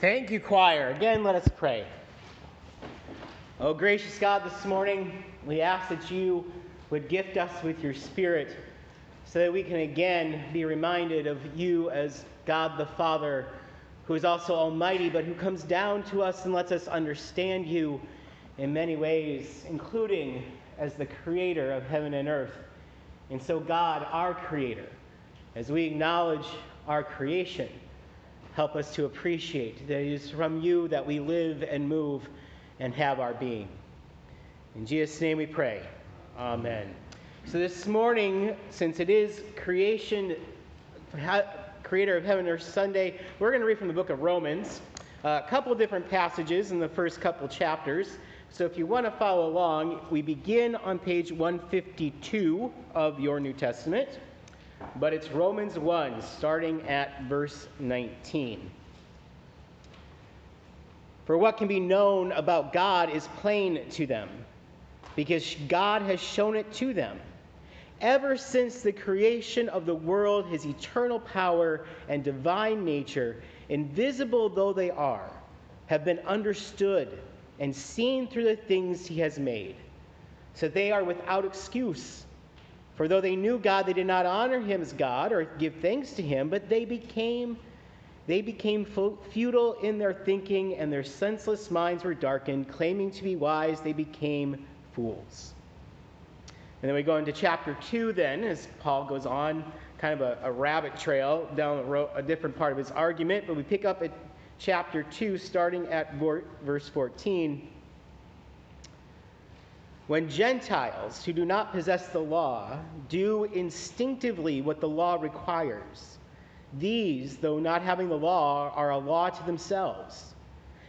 Thank you, choir. Again, let us pray. Oh, gracious God, this morning we ask that you would gift us with your Spirit so that we can again be reminded of you as God the Father, who is also Almighty, but who comes down to us and lets us understand you in many ways, including as the Creator of heaven and earth. And so, God, our Creator, as we acknowledge our creation, help us to appreciate that it is from you that we live and move and have our being. In Jesus' name we pray. Amen. So this morning, since it is creation, creator of heaven earth Sunday, we're going to read from the book of Romans, uh, a couple different passages in the first couple chapters. So if you want to follow along, we begin on page 152 of your New Testament but it's Romans 1, starting at verse 19. For what can be known about God is plain to them, because God has shown it to them. Ever since the creation of the world, his eternal power and divine nature, invisible though they are, have been understood and seen through the things he has made. So they are without excuse. For though they knew God, they did not honor him as God or give thanks to him, but they became they became futile in their thinking, and their senseless minds were darkened. Claiming to be wise, they became fools. And then we go into chapter 2, then, as Paul goes on, kind of a, a rabbit trail down road, a different part of his argument. But we pick up at chapter 2, starting at verse 14. When Gentiles who do not possess the law do instinctively what the law requires, these, though not having the law, are a law to themselves.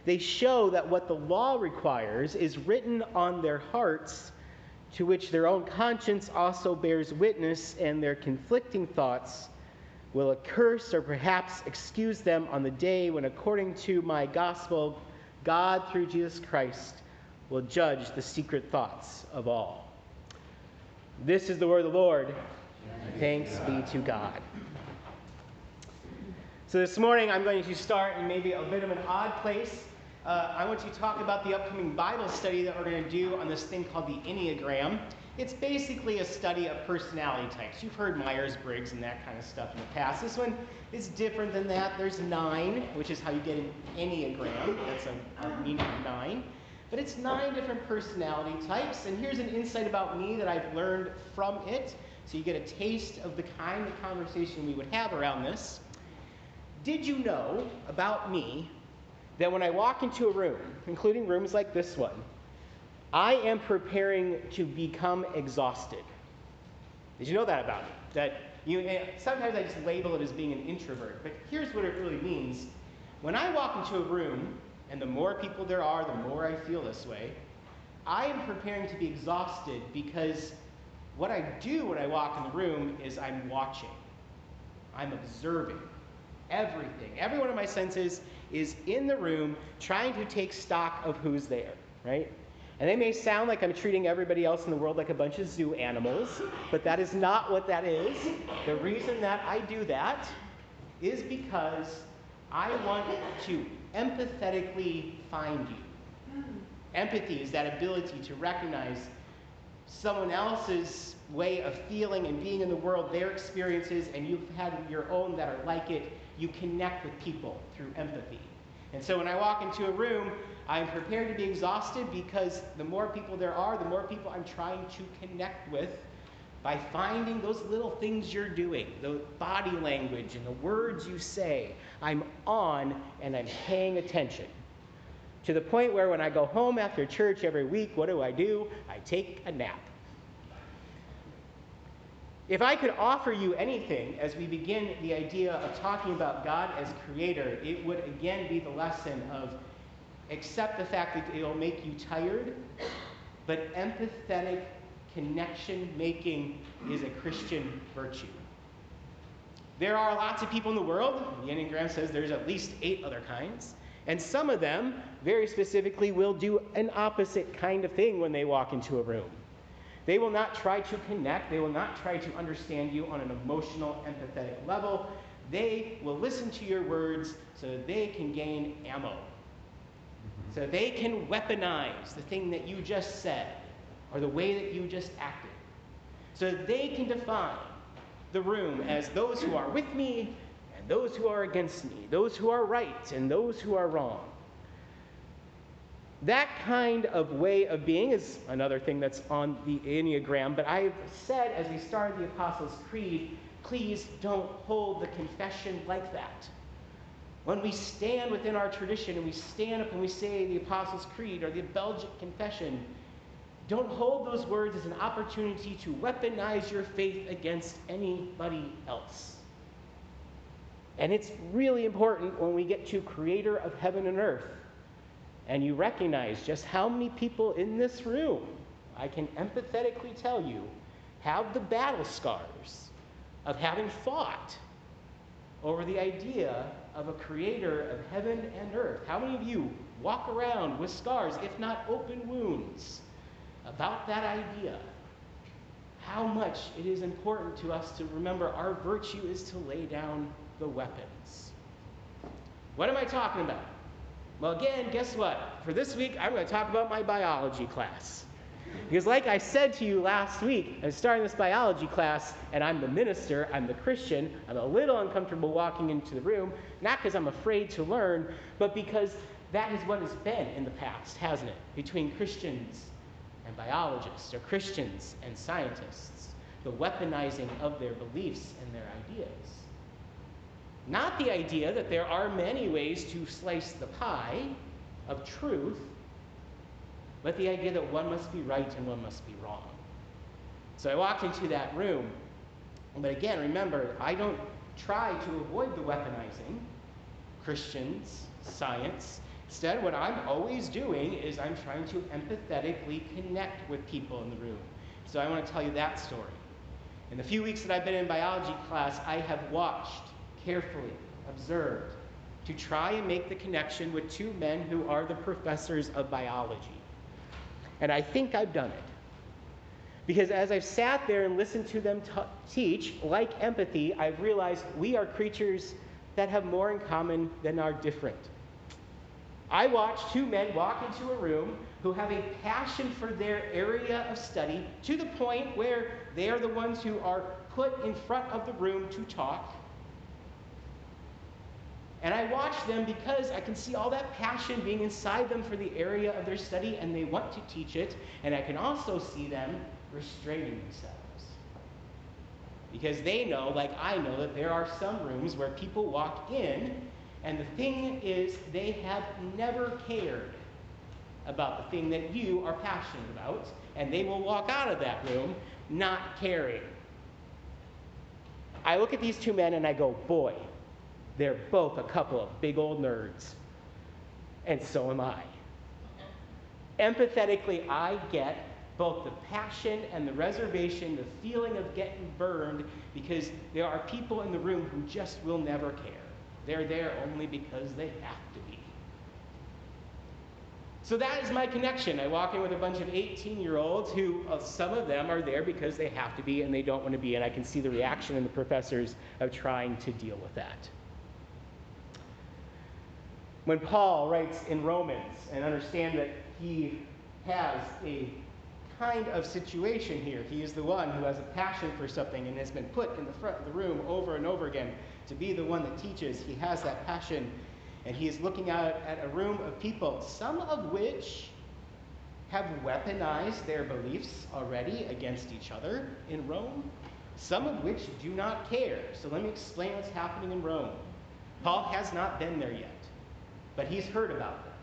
They show that what the law requires is written on their hearts, to which their own conscience also bears witness, and their conflicting thoughts will accurse or perhaps excuse them on the day when, according to my gospel, God, through Jesus Christ, will judge the secret thoughts of all. This is the word of the Lord. Thanks be to God. So this morning I'm going to start in maybe a bit of an odd place. Uh, I want to talk about the upcoming Bible study that we're going to do on this thing called the Enneagram. It's basically a study of personality types. You've heard Myers Briggs and that kind of stuff in the past. This one is different than that. There's nine, which is how you get an Enneagram. That's a, a meaning of nine. But it's nine different personality types, and here's an insight about me that I've learned from it. So you get a taste of the kind of conversation we would have around this. Did you know about me that when I walk into a room, including rooms like this one, I am preparing to become exhausted? Did you know that about me? That you, eh, sometimes I just label it as being an introvert, but here's what it really means. When I walk into a room, and the more people there are, the more I feel this way. I am preparing to be exhausted because what I do when I walk in the room is I'm watching, I'm observing everything. Every one of my senses is in the room trying to take stock of who's there, right? And they may sound like I'm treating everybody else in the world like a bunch of zoo animals, but that is not what that is. The reason that I do that is because I want to empathetically find you. Empathy is that ability to recognize someone else's way of feeling and being in the world, their experiences, and you've had your own that are like it. You connect with people through empathy. And so when I walk into a room, I'm prepared to be exhausted because the more people there are, the more people I'm trying to connect with by finding those little things you're doing, the body language and the words you say. I'm on and I'm paying attention. To the point where when I go home after church every week, what do I do? I take a nap. If I could offer you anything as we begin the idea of talking about God as creator, it would again be the lesson of accept the fact that it'll make you tired, but empathetic connection making is a Christian virtue. There are lots of people in the world. The Enneagram says there's at least eight other kinds. And some of them, very specifically, will do an opposite kind of thing when they walk into a room. They will not try to connect, they will not try to understand you on an emotional, empathetic level. they will listen to your words so they can gain ammo. So they can weaponize the thing that you just said or the way that you just acted. So they can define the room as those who are with me and those who are against me, those who are right and those who are wrong. That kind of way of being is another thing that's on the Enneagram, but I've said as we started the Apostles' Creed, please don't hold the confession like that. When we stand within our tradition and we stand up and we say the Apostles' Creed or the Belgic Confession, don't hold those words as an opportunity to weaponize your faith against anybody else. And it's really important when we get to Creator of heaven and earth and you recognize just how many people in this room, I can empathetically tell you, have the battle scars of having fought over the idea of a creator of heaven and earth. How many of you walk around with scars, if not open wounds, about that idea? How much it is important to us to remember our virtue is to lay down the weapons. What am I talking about? Well, again, guess what? For this week, I'm going to talk about my biology class. Because, like I said to you last week, I'm starting this biology class, and I'm the minister, I'm the Christian. I'm a little uncomfortable walking into the room, not because I'm afraid to learn, but because that is what has been in the past, hasn't it? Between Christians and biologists, or Christians and scientists, the weaponizing of their beliefs and their ideas. Not the idea that there are many ways to slice the pie of truth, but the idea that one must be right and one must be wrong. So I walked into that room, but again, remember, I don't try to avoid the weaponizing Christians, science. Instead, what I'm always doing is I'm trying to empathetically connect with people in the room. So I want to tell you that story. In the few weeks that I've been in biology class, I have watched carefully observed to try and make the connection with two men who are the professors of biology. And I think I've done it. Because as I've sat there and listened to them t- teach, like empathy, I've realized we are creatures that have more in common than are different. I watched two men walk into a room who have a passion for their area of study to the point where they are the ones who are put in front of the room to talk and I watch them because I can see all that passion being inside them for the area of their study and they want to teach it. And I can also see them restraining themselves. Because they know, like I know, that there are some rooms where people walk in, and the thing is, they have never cared about the thing that you are passionate about, and they will walk out of that room not caring. I look at these two men and I go, boy, they're both a couple of big old nerds. And so am I. Empathetically, I get both the passion and the reservation, the feeling of getting burned, because there are people in the room who just will never care. They're there only because they have to be. So that is my connection. I walk in with a bunch of 18 year olds who, uh, some of them are there because they have to be and they don't want to be, and I can see the reaction in the professors of trying to deal with that. When Paul writes in Romans, and understand that he has a kind of situation here, he is the one who has a passion for something and has been put in the front of the room over and over again to be the one that teaches. He has that passion, and he is looking out at a room of people, some of which have weaponized their beliefs already against each other in Rome, some of which do not care. So let me explain what's happening in Rome. Paul has not been there yet but he's heard about them.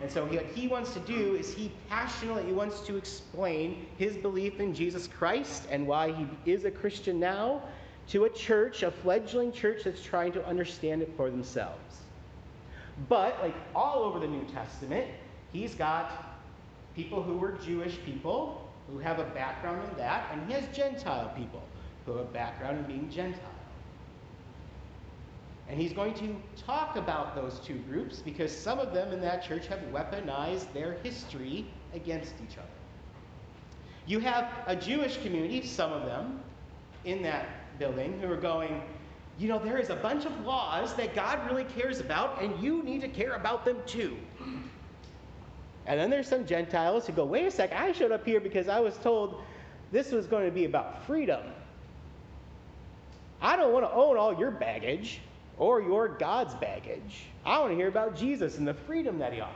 And so what he wants to do is he passionately wants to explain his belief in Jesus Christ and why he is a Christian now to a church, a fledgling church that's trying to understand it for themselves. But, like all over the New Testament, he's got people who were Jewish people who have a background in that, and he has Gentile people who have a background in being Gentile. And he's going to talk about those two groups because some of them in that church have weaponized their history against each other. You have a Jewish community, some of them, in that building who are going, you know, there is a bunch of laws that God really cares about, and you need to care about them too. And then there's some Gentiles who go, wait a sec, I showed up here because I was told this was going to be about freedom. I don't want to own all your baggage or your God's baggage. I want to hear about Jesus and the freedom that he offers.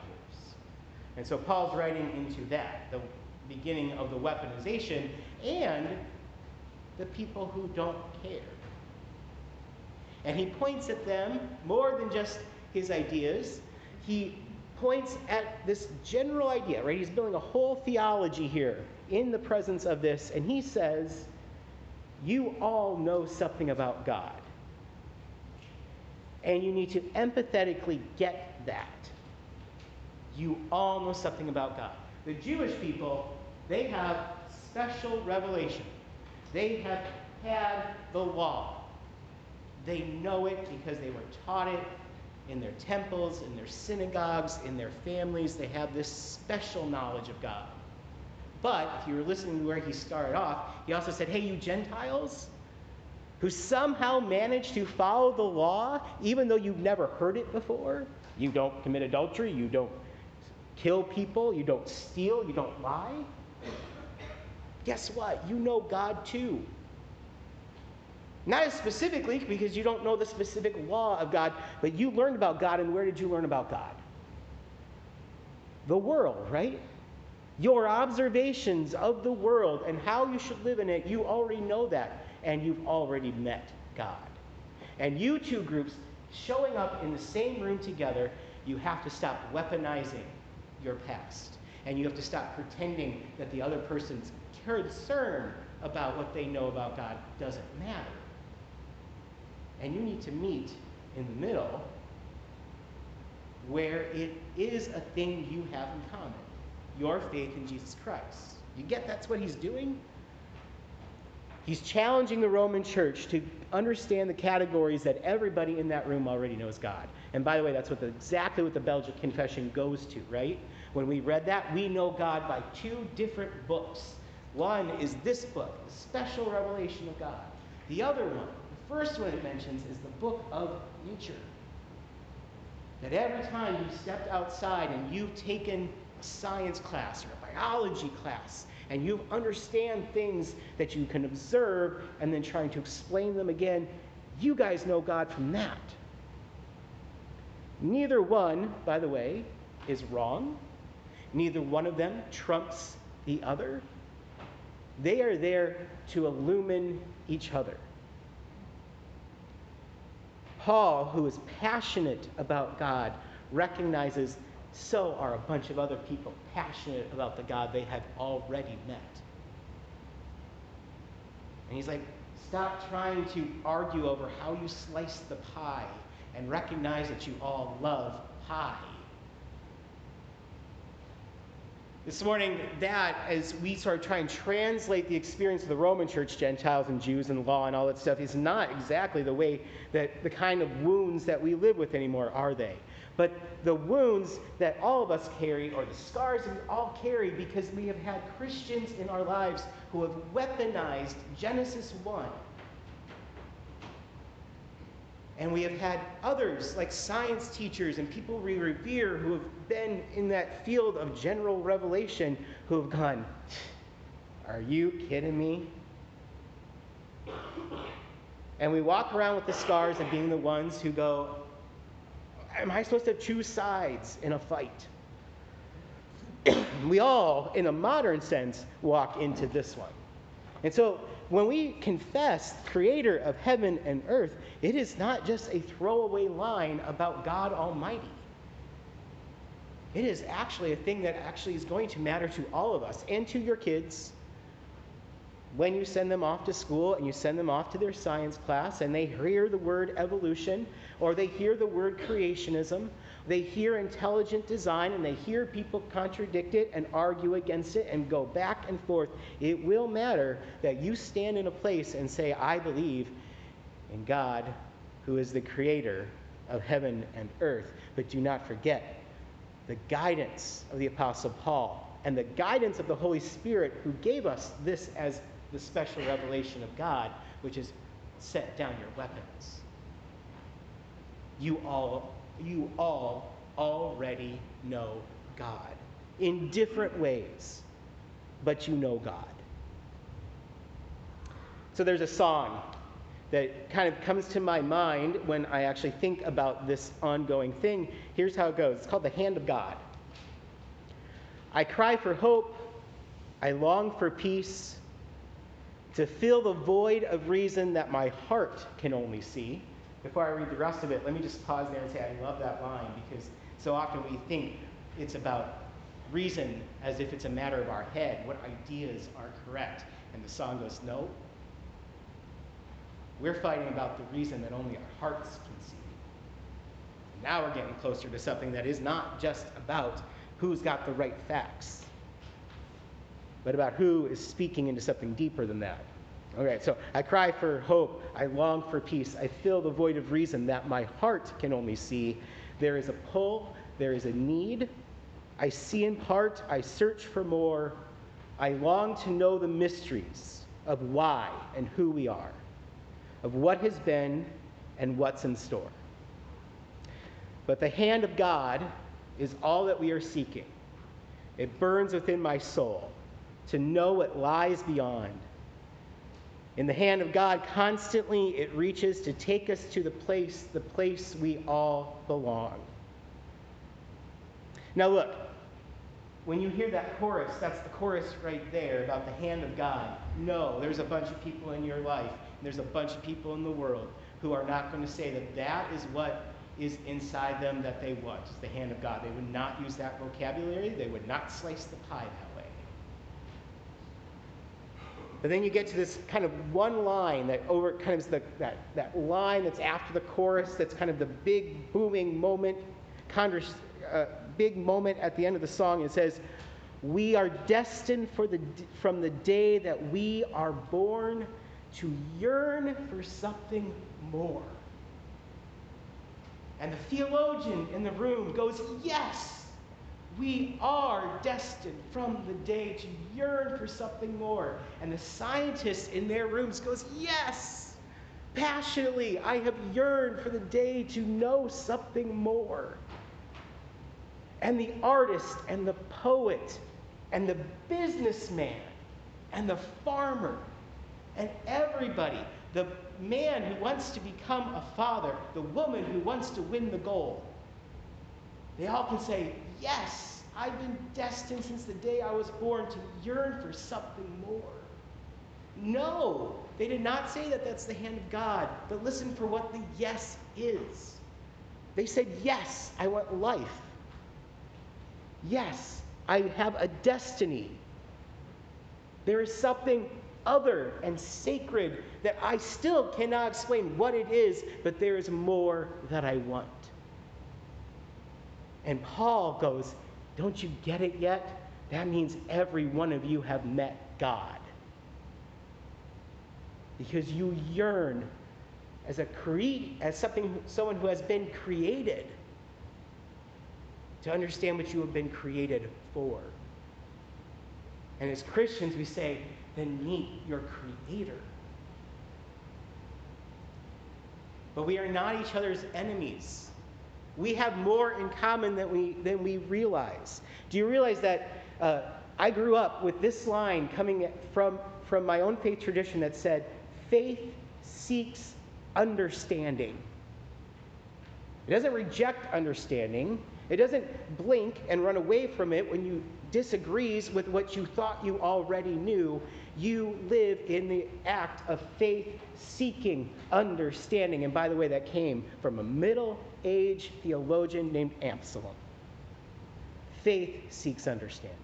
And so Paul's writing into that, the beginning of the weaponization and the people who don't care. And he points at them more than just his ideas. He points at this general idea, right? He's building a whole theology here in the presence of this, and he says, You all know something about God. And you need to empathetically get that. You all know something about God. The Jewish people, they have special revelation. They have had the law. They know it because they were taught it in their temples, in their synagogues, in their families. They have this special knowledge of God. But if you were listening to where he started off, he also said, Hey, you Gentiles, who somehow managed to follow the law, even though you've never heard it before. You don't commit adultery, you don't kill people, you don't steal, you don't lie. Guess what? You know God too. Not as specifically because you don't know the specific law of God, but you learned about God, and where did you learn about God? The world, right? Your observations of the world and how you should live in it, you already know that, and you've already met God. And you two groups showing up in the same room together, you have to stop weaponizing your past. And you have to stop pretending that the other person's concern about what they know about God doesn't matter. And you need to meet in the middle where it is a thing you have in common your faith in Jesus Christ. You get that's what he's doing? He's challenging the Roman church to understand the categories that everybody in that room already knows God. And by the way, that's what the, exactly what the Belgic Confession goes to, right? When we read that, we know God by two different books. One is this book, the special revelation of God. The other one, the first one it mentions is the book of nature. That every time you stepped outside and you've taken a science class or a biology class, and you understand things that you can observe and then trying to explain them again, you guys know God from that. Neither one, by the way, is wrong. Neither one of them trumps the other. They are there to illumine each other. Paul, who is passionate about God, recognizes so are a bunch of other people passionate about the God they have already met. And he's like, stop trying to argue over how you slice the pie and recognize that you all love pie. This morning, that, as we sort of try and translate the experience of the Roman church, Gentiles and Jews and law and all that stuff, is not exactly the way that the kind of wounds that we live with anymore, are they? But the wounds that all of us carry, or the scars that we all carry, because we have had Christians in our lives who have weaponized Genesis 1 and we have had others, like science teachers and people we revere, who have been in that field of general revelation, who have gone, Are you kidding me? And we walk around with the scars of being the ones who go, Am I supposed to choose sides in a fight? we all, in a modern sense, walk into this one. And so when we confess creator of heaven and earth, it is not just a throwaway line about God Almighty. It is actually a thing that actually is going to matter to all of us and to your kids. When you send them off to school and you send them off to their science class and they hear the word evolution or they hear the word creationism they hear intelligent design and they hear people contradict it and argue against it and go back and forth. It will matter that you stand in a place and say, I believe in God who is the creator of heaven and earth. But do not forget the guidance of the Apostle Paul and the guidance of the Holy Spirit who gave us this as the special revelation of God, which is set down your weapons. you all, you all already know God in different ways, but you know God. So there's a song that kind of comes to my mind when I actually think about this ongoing thing. Here's how it goes it's called The Hand of God. I cry for hope, I long for peace, to fill the void of reason that my heart can only see. Before I read the rest of it, let me just pause there and say I love that line because so often we think it's about reason as if it's a matter of our head, what ideas are correct. And the song goes, no, we're fighting about the reason that only our hearts can see. Now we're getting closer to something that is not just about who's got the right facts, but about who is speaking into something deeper than that. Okay, so I cry for hope. I long for peace. I fill the void of reason that my heart can only see. There is a pull, there is a need. I see in part, I search for more. I long to know the mysteries of why and who we are of what has been and what's in store. But the hand of God is all that we are seeking. It burns within my soul to know what lies beyond. In the hand of God, constantly it reaches to take us to the place, the place we all belong. Now, look, when you hear that chorus, that's the chorus right there about the hand of God. No, there's a bunch of people in your life there's a bunch of people in the world who are not going to say that that is what is inside them that they want, is the hand of God. They would not use that vocabulary. They would not slice the pie that way. But then you get to this kind of one line that over kind of the, that, that line that's after the chorus, that's kind of the big booming moment, converse, uh, big moment at the end of the song. It says, We are destined for the, from the day that we are born to yearn for something more. And the theologian in the room goes, Yes, we are destined from the day to yearn for something more. And the scientist in their rooms goes, Yes, passionately, I have yearned for the day to know something more. And the artist and the poet and the businessman and the farmer and everybody, the man who wants to become a father, the woman who wants to win the goal, they all can say, Yes, I've been destined since the day I was born to yearn for something more. No, they did not say that that's the hand of God, but listen for what the yes is. They said, Yes, I want life. Yes, I have a destiny. There is something other and sacred that I still cannot explain what it is, but there is more that I want. And Paul goes, Don't you get it yet? That means every one of you have met God. Because you yearn as a cre- as something someone who has been created to understand what you have been created for. And as Christians, we say, then meet your Creator. But we are not each other's enemies. We have more in common than we, than we realize. Do you realize that uh, I grew up with this line coming from, from my own faith tradition that said, faith seeks understanding. It doesn't reject understanding. It doesn't blink and run away from it when you disagrees with what you thought you already knew, you live in the act of faith seeking understanding. And by the way, that came from a middle aged theologian named Anselm. Faith seeks understanding.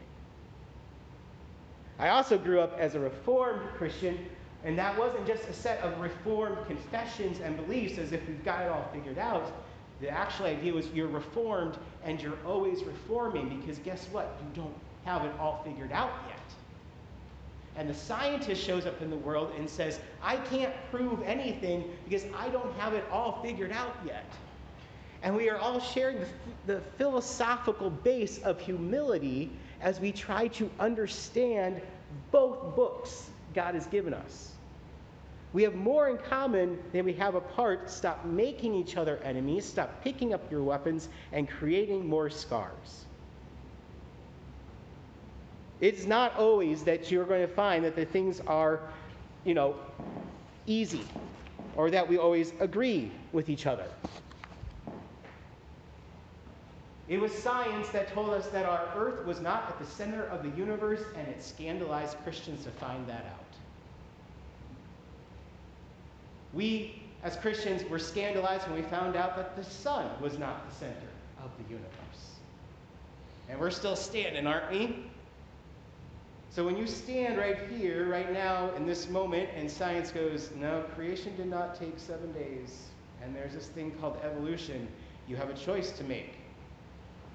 I also grew up as a Reformed Christian, and that wasn't just a set of Reformed confessions and beliefs as if we've got it all figured out. The actual idea was you're reformed and you're always reforming because guess what? You don't have it all figured out yet. And the scientist shows up in the world and says, I can't prove anything because I don't have it all figured out yet. And we are all sharing the, the philosophical base of humility as we try to understand both books God has given us We have more in common than we have apart. Stop making each other enemies. Stop picking up your weapons and creating more scars. It's not always that you're going to find that the things are, you know, easy or that we always agree with each other. It was science that told us that our earth was not at the center of the universe, and it scandalized Christians to find that out. We, as Christians, were scandalized when we found out that the sun was not the center of the universe. And we're still standing, aren't we? So when you stand right here, right now, in this moment, and science goes, no, creation did not take seven days, and there's this thing called evolution, you have a choice to make.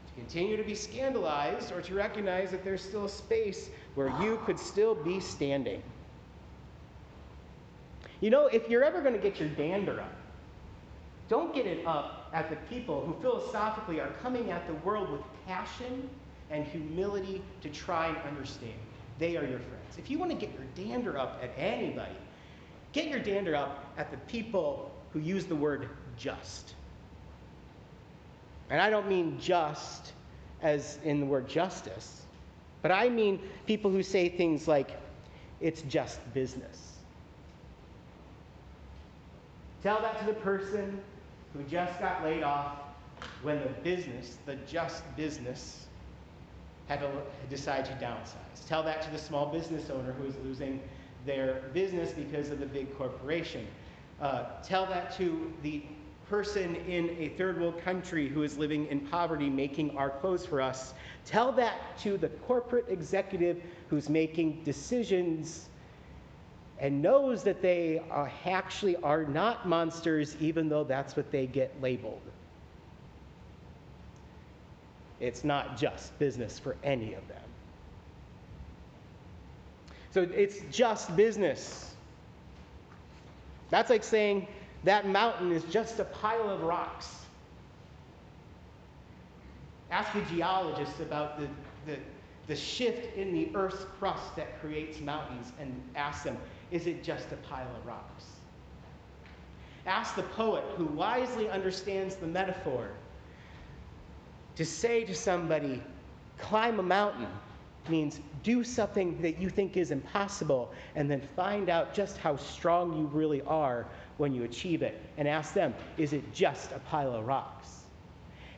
To continue to be scandalized or to recognize that there's still a space where you could still be standing. You know, if you're ever going to get your dander up, don't get it up at the people who philosophically are coming at the world with passion and humility to try and understand. They are your friends. If you want to get your dander up at anybody, get your dander up at the people who use the word just. And I don't mean just as in the word justice, but I mean people who say things like, it's just business. Tell that to the person who just got laid off when the business, the just business, had to decide to downsize. Tell that to the small business owner who is losing their business because of the big corporation. Uh, tell that to the person in a third world country who is living in poverty making our clothes for us. Tell that to the corporate executive who's making decisions and knows that they actually are not monsters, even though that's what they get labeled. It's not just business for any of them. So it's just business. That's like saying that mountain is just a pile of rocks. Ask a geologist about the, the, the shift in the Earth's crust that creates mountains and ask them, is it just a pile of rocks? Ask the poet who wisely understands the metaphor to say to somebody, climb a mountain means do something that you think is impossible and then find out just how strong you really are when you achieve it. And ask them, is it just a pile of rocks?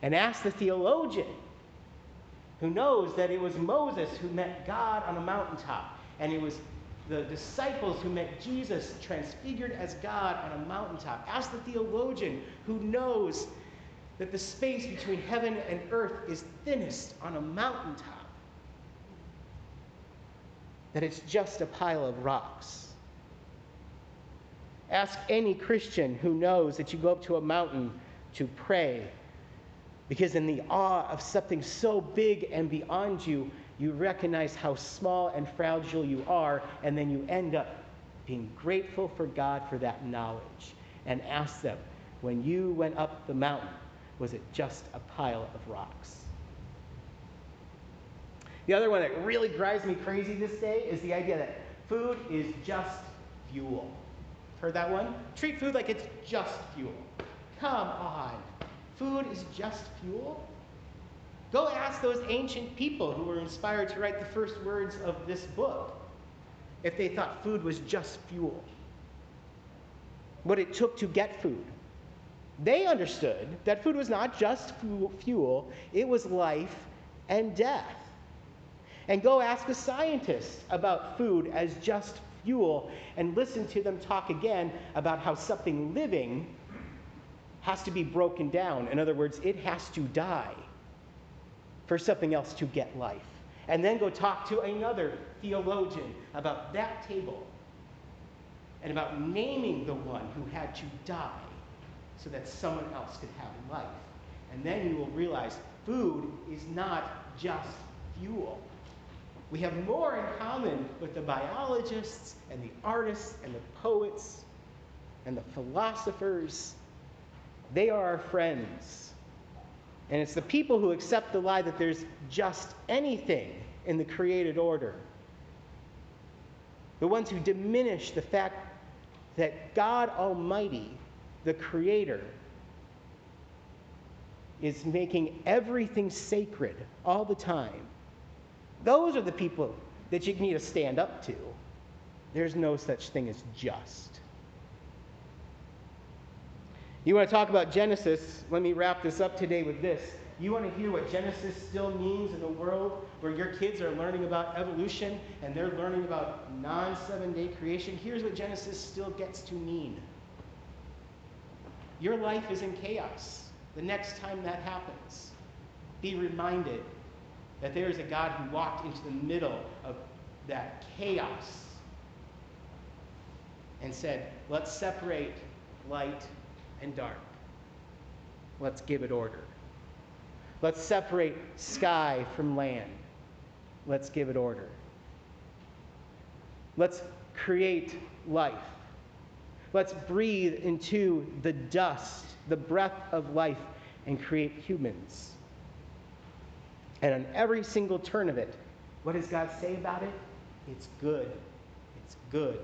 And ask the theologian who knows that it was Moses who met God on a mountaintop and it was the disciples who met Jesus transfigured as God on a mountaintop. Ask the theologian who knows that the space between heaven and earth is thinnest on a mountaintop. That it's just a pile of rocks. Ask any Christian who knows that you go up to a mountain to pray because, in the awe of something so big and beyond you, you recognize how small and fragile you are, and then you end up being grateful for God for that knowledge and ask them, when you went up the mountain, was it just a pile of rocks? The other one that really drives me crazy this day is the idea that food is just fuel. Heard that one? Treat food like it's just fuel. Come on. Food is just fuel? Go ask those ancient people who were inspired to write the first words of this book if they thought food was just fuel. What it took to get food. They understood that food was not just fuel, it was life and death. And go ask a scientist about food as just fuel and listen to them talk again about how something living has to be broken down. In other words, it has to die for something else to get life. And then go talk to another theologian about that table and about naming the one who had to die so that someone else could have life. And then you will realize food is not just fuel. We have more in common with the biologists and the artists and the poets and the philosophers. They are our friends. And it's the people who accept the lie that there's just anything in the created order. The ones who diminish the fact that God Almighty, the Creator, is making everything sacred all the time. Those are the people that you need to stand up to. There's no such thing as just. You want to talk about Genesis? Let me wrap this up today with this. You want to hear what Genesis still means in a world where your kids are learning about evolution and they're learning about non seven day creation? Here's what Genesis still gets to mean your life is in chaos the next time that happens. Be reminded that there is a God who walked into the middle of that chaos and said, Let's separate light and dark. Let's give it order. Let's separate sky from land. Let's give it order. Let's create life. Let's breathe into the dust, the breath of life, and create humans. And on every single turn of it, what does God say about it? It's good. It's good.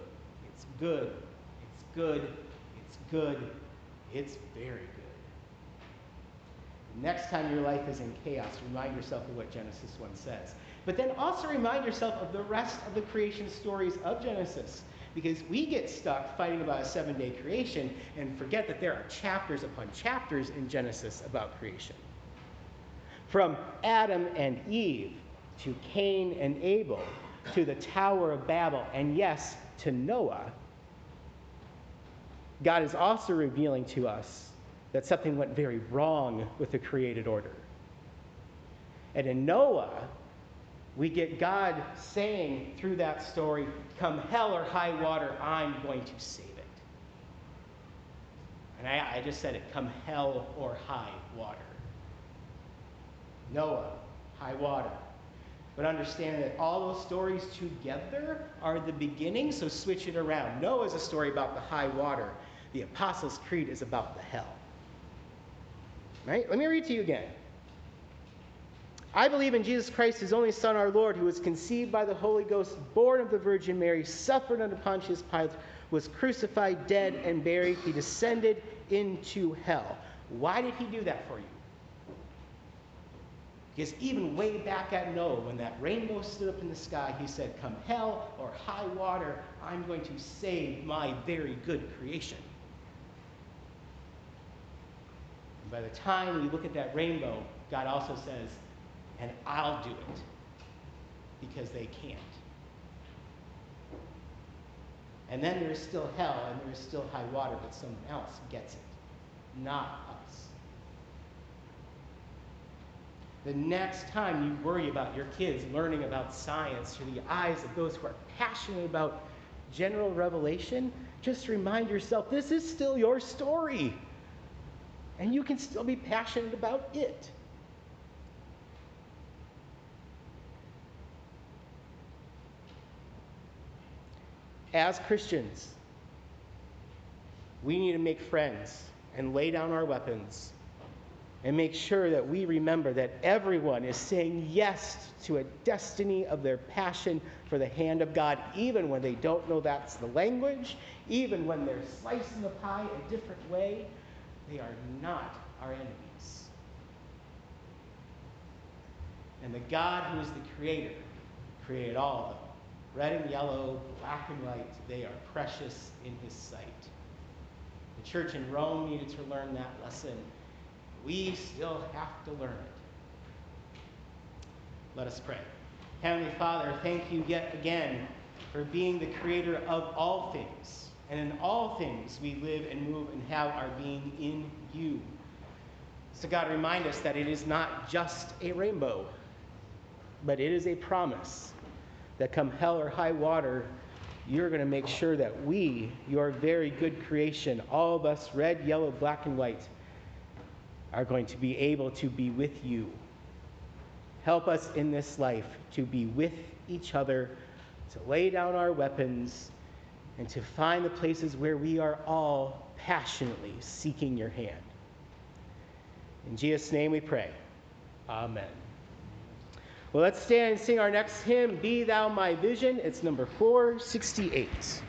It's good. It's good. It's good. It's very good. The Next time your life is in chaos, remind yourself of what Genesis 1 says. But then also remind yourself of the rest of the creation stories of Genesis. Because we get stuck fighting about a seven day creation and forget that there are chapters upon chapters in Genesis about creation. From Adam and Eve to Cain and Abel to the Tower of Babel, and yes, to Noah, God is also revealing to us that something went very wrong with the created order. And in Noah, we get God saying through that story, Come hell or high water, I'm going to save it. And I, I just said it, come hell or high water. Noah, high water. But understand that all those stories together are the beginning, so switch it around. Noah is a story about the high water. The Apostles' Creed is about the hell. Right? Let me read to you again. I believe in Jesus Christ, his only Son, our Lord, who was conceived by the Holy Ghost, born of the Virgin Mary, suffered under Pontius Pilate, was crucified, dead, and buried. He descended into hell. Why did he do that for you? Because even way back at Noah, when that rainbow stood up in the sky, he said, Come hell or high water, I'm going to save my very good creation. And by the time we look at that rainbow, God also says, and I'll do it because they can't. And then there is still hell and there is still high water, but someone else gets it, not us. The next time you worry about your kids learning about science through the eyes of those who are passionate about general revelation, just remind yourself this is still your story. And you can still be passionate about it. As Christians, we need to make friends and lay down our weapons and make sure that we remember that everyone is saying yes to a destiny of their passion for the hand of God, even when they don't know that's the language, even when they're slicing the pie a different way. They are not our enemies. And the God who is the creator created all of them red and yellow, black and white, they are precious in his sight. The church in Rome needed to learn that lesson. We still have to learn it. Let us pray. Heavenly Father, thank you yet again for being the creator of all things. And in all things, we live and move and have our being in you. So, God, remind us that it is not just a rainbow, but it is a promise that come hell or high water, you're going to make sure that we, your very good creation, all of us, red, yellow, black, and white, are going to be able to be with you. Help us in this life to be with each other, to lay down our weapons, and to find the places where we are all passionately seeking your hand. In Jesus' name we pray. Amen. Well, let's stand and sing our next hymn, Be Thou My Vision. It's number 468.